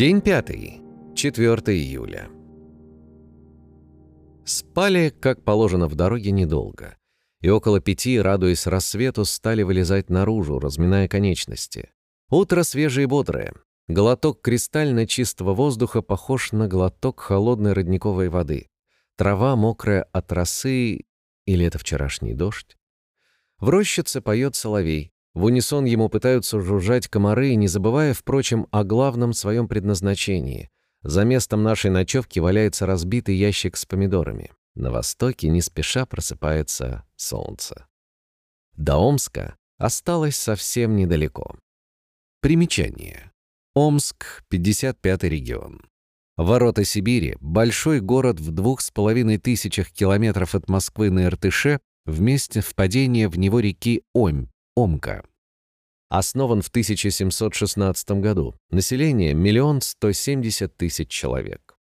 День пятый, 4 июля. Спали, как положено в дороге, недолго. И около пяти, радуясь рассвету, стали вылезать наружу, разминая конечности. Утро свежее и бодрое. Глоток кристально чистого воздуха похож на глоток холодной родниковой воды. Трава мокрая от росы, или это вчерашний дождь? В рощице поет соловей. В унисон ему пытаются жужжать комары, не забывая, впрочем, о главном своем предназначении. За местом нашей ночевки валяется разбитый ящик с помидорами. На востоке не спеша просыпается солнце. До Омска осталось совсем недалеко. Примечание. Омск, 55-й регион. Ворота Сибири — большой город в двух с половиной тысячах километров от Москвы на Иртыше, в месте впадения в него реки Омь, Омка. Основан в 1716 году. Население — миллион сто семьдесят тысяч человек.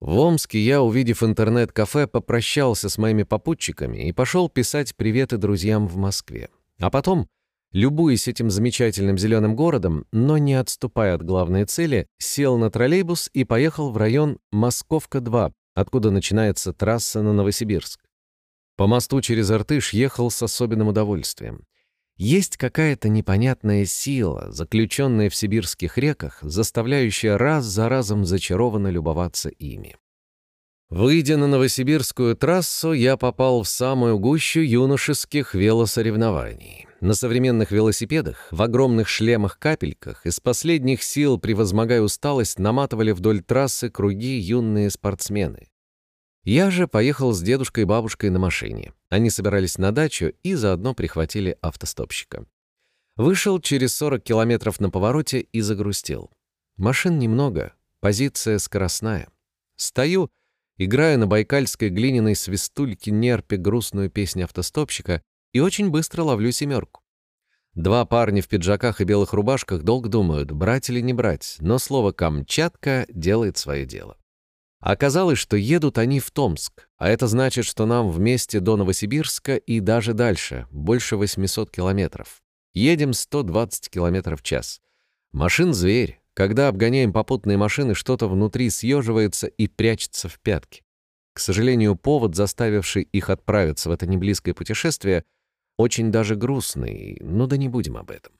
В Омске я, увидев интернет-кафе, попрощался с моими попутчиками и пошел писать приветы друзьям в Москве. А потом, любуясь этим замечательным зеленым городом, но не отступая от главной цели, сел на троллейбус и поехал в район Московка-2, откуда начинается трасса на Новосибирск. По мосту через Иртыш ехал с особенным удовольствием. Есть какая-то непонятная сила, заключенная в сибирских реках, заставляющая раз за разом зачарованно любоваться ими. Выйдя на новосибирскую трассу, я попал в самую гущу юношеских велосоревнований. На современных велосипедах, в огромных шлемах-капельках, из последних сил, превозмогая усталость, наматывали вдоль трассы круги юные спортсмены. Я же поехал с дедушкой и бабушкой на машине. Они собирались на дачу и заодно прихватили автостопщика. Вышел через 40 километров на повороте и загрустил. Машин немного, позиция скоростная. Стою, играю на байкальской глиняной свистульке нерпе грустную песню автостопщика и очень быстро ловлю семерку. Два парня в пиджаках и белых рубашках долго думают, брать или не брать, но слово «Камчатка» делает свое дело. Оказалось, что едут они в Томск, а это значит, что нам вместе до Новосибирска и даже дальше, больше 800 километров. Едем 120 километров в час. Машин зверь. Когда обгоняем попутные машины, что-то внутри съеживается и прячется в пятки. К сожалению, повод, заставивший их отправиться в это неблизкое путешествие, очень даже грустный, но да не будем об этом.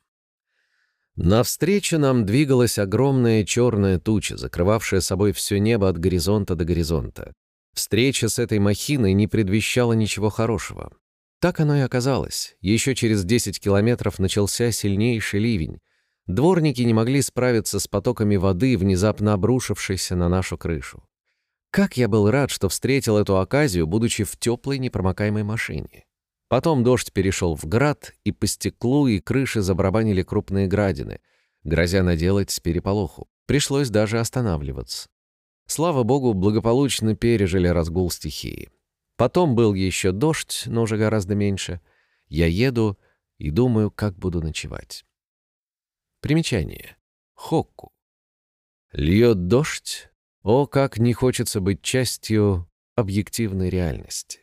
Навстречу нам двигалась огромная черная туча, закрывавшая собой все небо от горизонта до горизонта. Встреча с этой махиной не предвещала ничего хорошего. Так оно и оказалось. Еще через 10 километров начался сильнейший ливень. Дворники не могли справиться с потоками воды, внезапно обрушившейся на нашу крышу. Как я был рад, что встретил эту оказию, будучи в теплой непромокаемой машине. Потом дождь перешел в град, и по стеклу и крыше забарабанили крупные градины, грозя наделать с переполоху. Пришлось даже останавливаться. Слава богу, благополучно пережили разгул стихии. Потом был еще дождь, но уже гораздо меньше. Я еду и думаю, как буду ночевать. Примечание. Хокку. Льет дождь. О, как не хочется быть частью объективной реальности.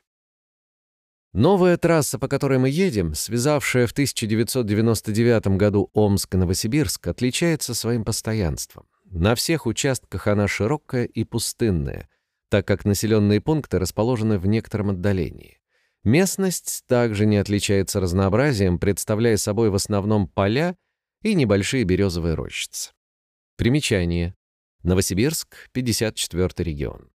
Новая трасса, по которой мы едем, связавшая в 1999 году Омск и Новосибирск, отличается своим постоянством. На всех участках она широкая и пустынная, так как населенные пункты расположены в некотором отдалении. Местность также не отличается разнообразием, представляя собой в основном поля и небольшие березовые рощицы. Примечание. Новосибирск, 54 регион.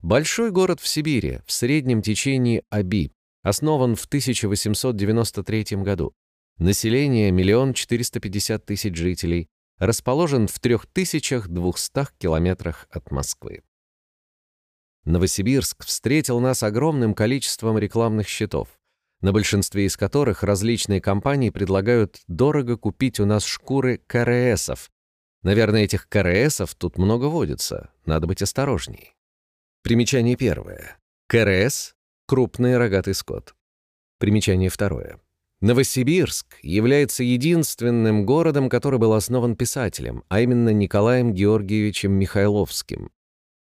Большой город в Сибири, в среднем течении Аби, Основан в 1893 году. Население — миллион четыреста пятьдесят тысяч жителей. Расположен в 3200 километрах от Москвы. Новосибирск встретил нас огромным количеством рекламных щитов, на большинстве из которых различные компании предлагают дорого купить у нас шкуры КРСов. Наверное, этих КРСов тут много водится, надо быть осторожней. Примечание первое. КРС крупный рогатый скот. Примечание второе. Новосибирск является единственным городом, который был основан писателем, а именно Николаем Георгиевичем Михайловским.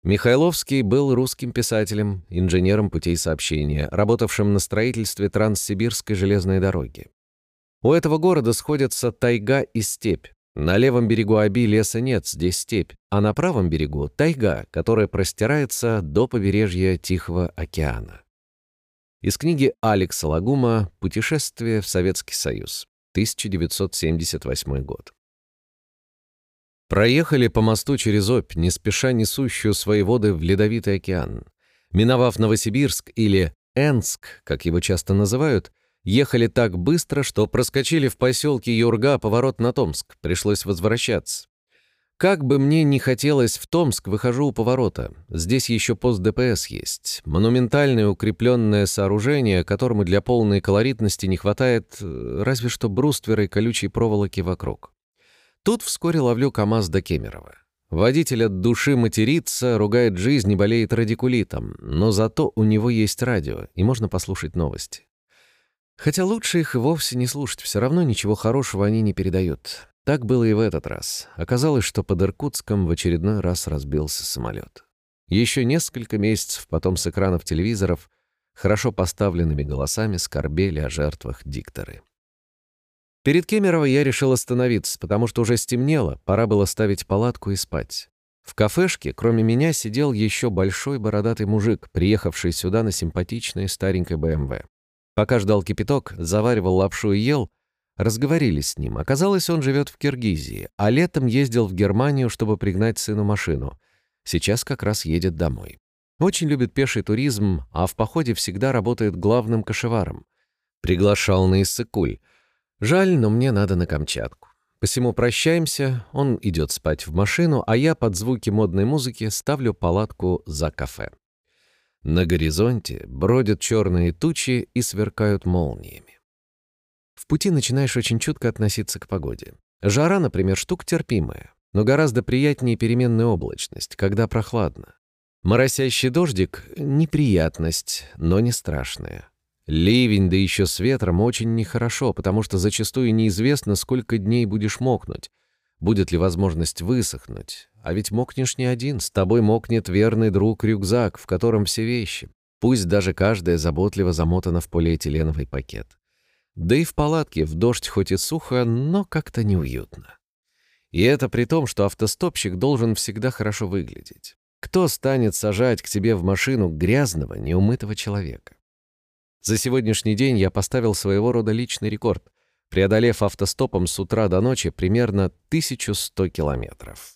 Михайловский был русским писателем, инженером путей сообщения, работавшим на строительстве Транссибирской железной дороги. У этого города сходятся тайга и степь. На левом берегу Аби леса нет, здесь степь, а на правом берегу — тайга, которая простирается до побережья Тихого океана. Из книги Алекса Лагума «Путешествие в Советский Союз», 1978 год. Проехали по мосту через Обь, не спеша несущую свои воды в Ледовитый океан. Миновав Новосибирск или Энск, как его часто называют, Ехали так быстро, что проскочили в поселке Юрга поворот на Томск. Пришлось возвращаться. Как бы мне ни хотелось в Томск, выхожу у поворота. Здесь еще пост ДПС есть. Монументальное укрепленное сооружение, которому для полной колоритности не хватает э, разве что бруствера и колючей проволоки вокруг. Тут вскоре ловлю КамАЗ до Кемерово. Водитель от души матерится, ругает жизнь и болеет радикулитом, но зато у него есть радио, и можно послушать новости. Хотя лучше их и вовсе не слушать, все равно ничего хорошего они не передают. Так было и в этот раз. Оказалось, что под Иркутском в очередной раз разбился самолет. Еще несколько месяцев потом с экранов телевизоров хорошо поставленными голосами скорбели о жертвах дикторы. Перед Кемерово я решил остановиться, потому что уже стемнело, пора было ставить палатку и спать. В кафешке, кроме меня, сидел еще большой бородатый мужик, приехавший сюда на симпатичной старенькой БМВ. Пока ждал кипяток, заваривал лапшу и ел, разговорились с ним. Оказалось, он живет в Киргизии, а летом ездил в Германию, чтобы пригнать сыну машину. Сейчас как раз едет домой. Очень любит пеший туризм, а в походе всегда работает главным кошеваром. Приглашал на Иссыкуль. Жаль, но мне надо на Камчатку. Посему прощаемся, он идет спать в машину, а я под звуки модной музыки ставлю палатку за кафе. На горизонте бродят черные тучи и сверкают молниями. В пути начинаешь очень чутко относиться к погоде. Жара, например, штука терпимая, но гораздо приятнее переменная облачность, когда прохладно. Моросящий дождик — неприятность, но не страшная. Ливень, да еще с ветром, очень нехорошо, потому что зачастую неизвестно, сколько дней будешь мокнуть, будет ли возможность высохнуть. А ведь мокнешь не один, с тобой мокнет верный друг-рюкзак, в котором все вещи. Пусть даже каждая заботливо замотана в полиэтиленовый пакет. Да и в палатке в дождь хоть и сухо, но как-то неуютно. И это при том, что автостопщик должен всегда хорошо выглядеть. Кто станет сажать к себе в машину грязного, неумытого человека? За сегодняшний день я поставил своего рода личный рекорд преодолев автостопом с утра до ночи примерно 1100 километров.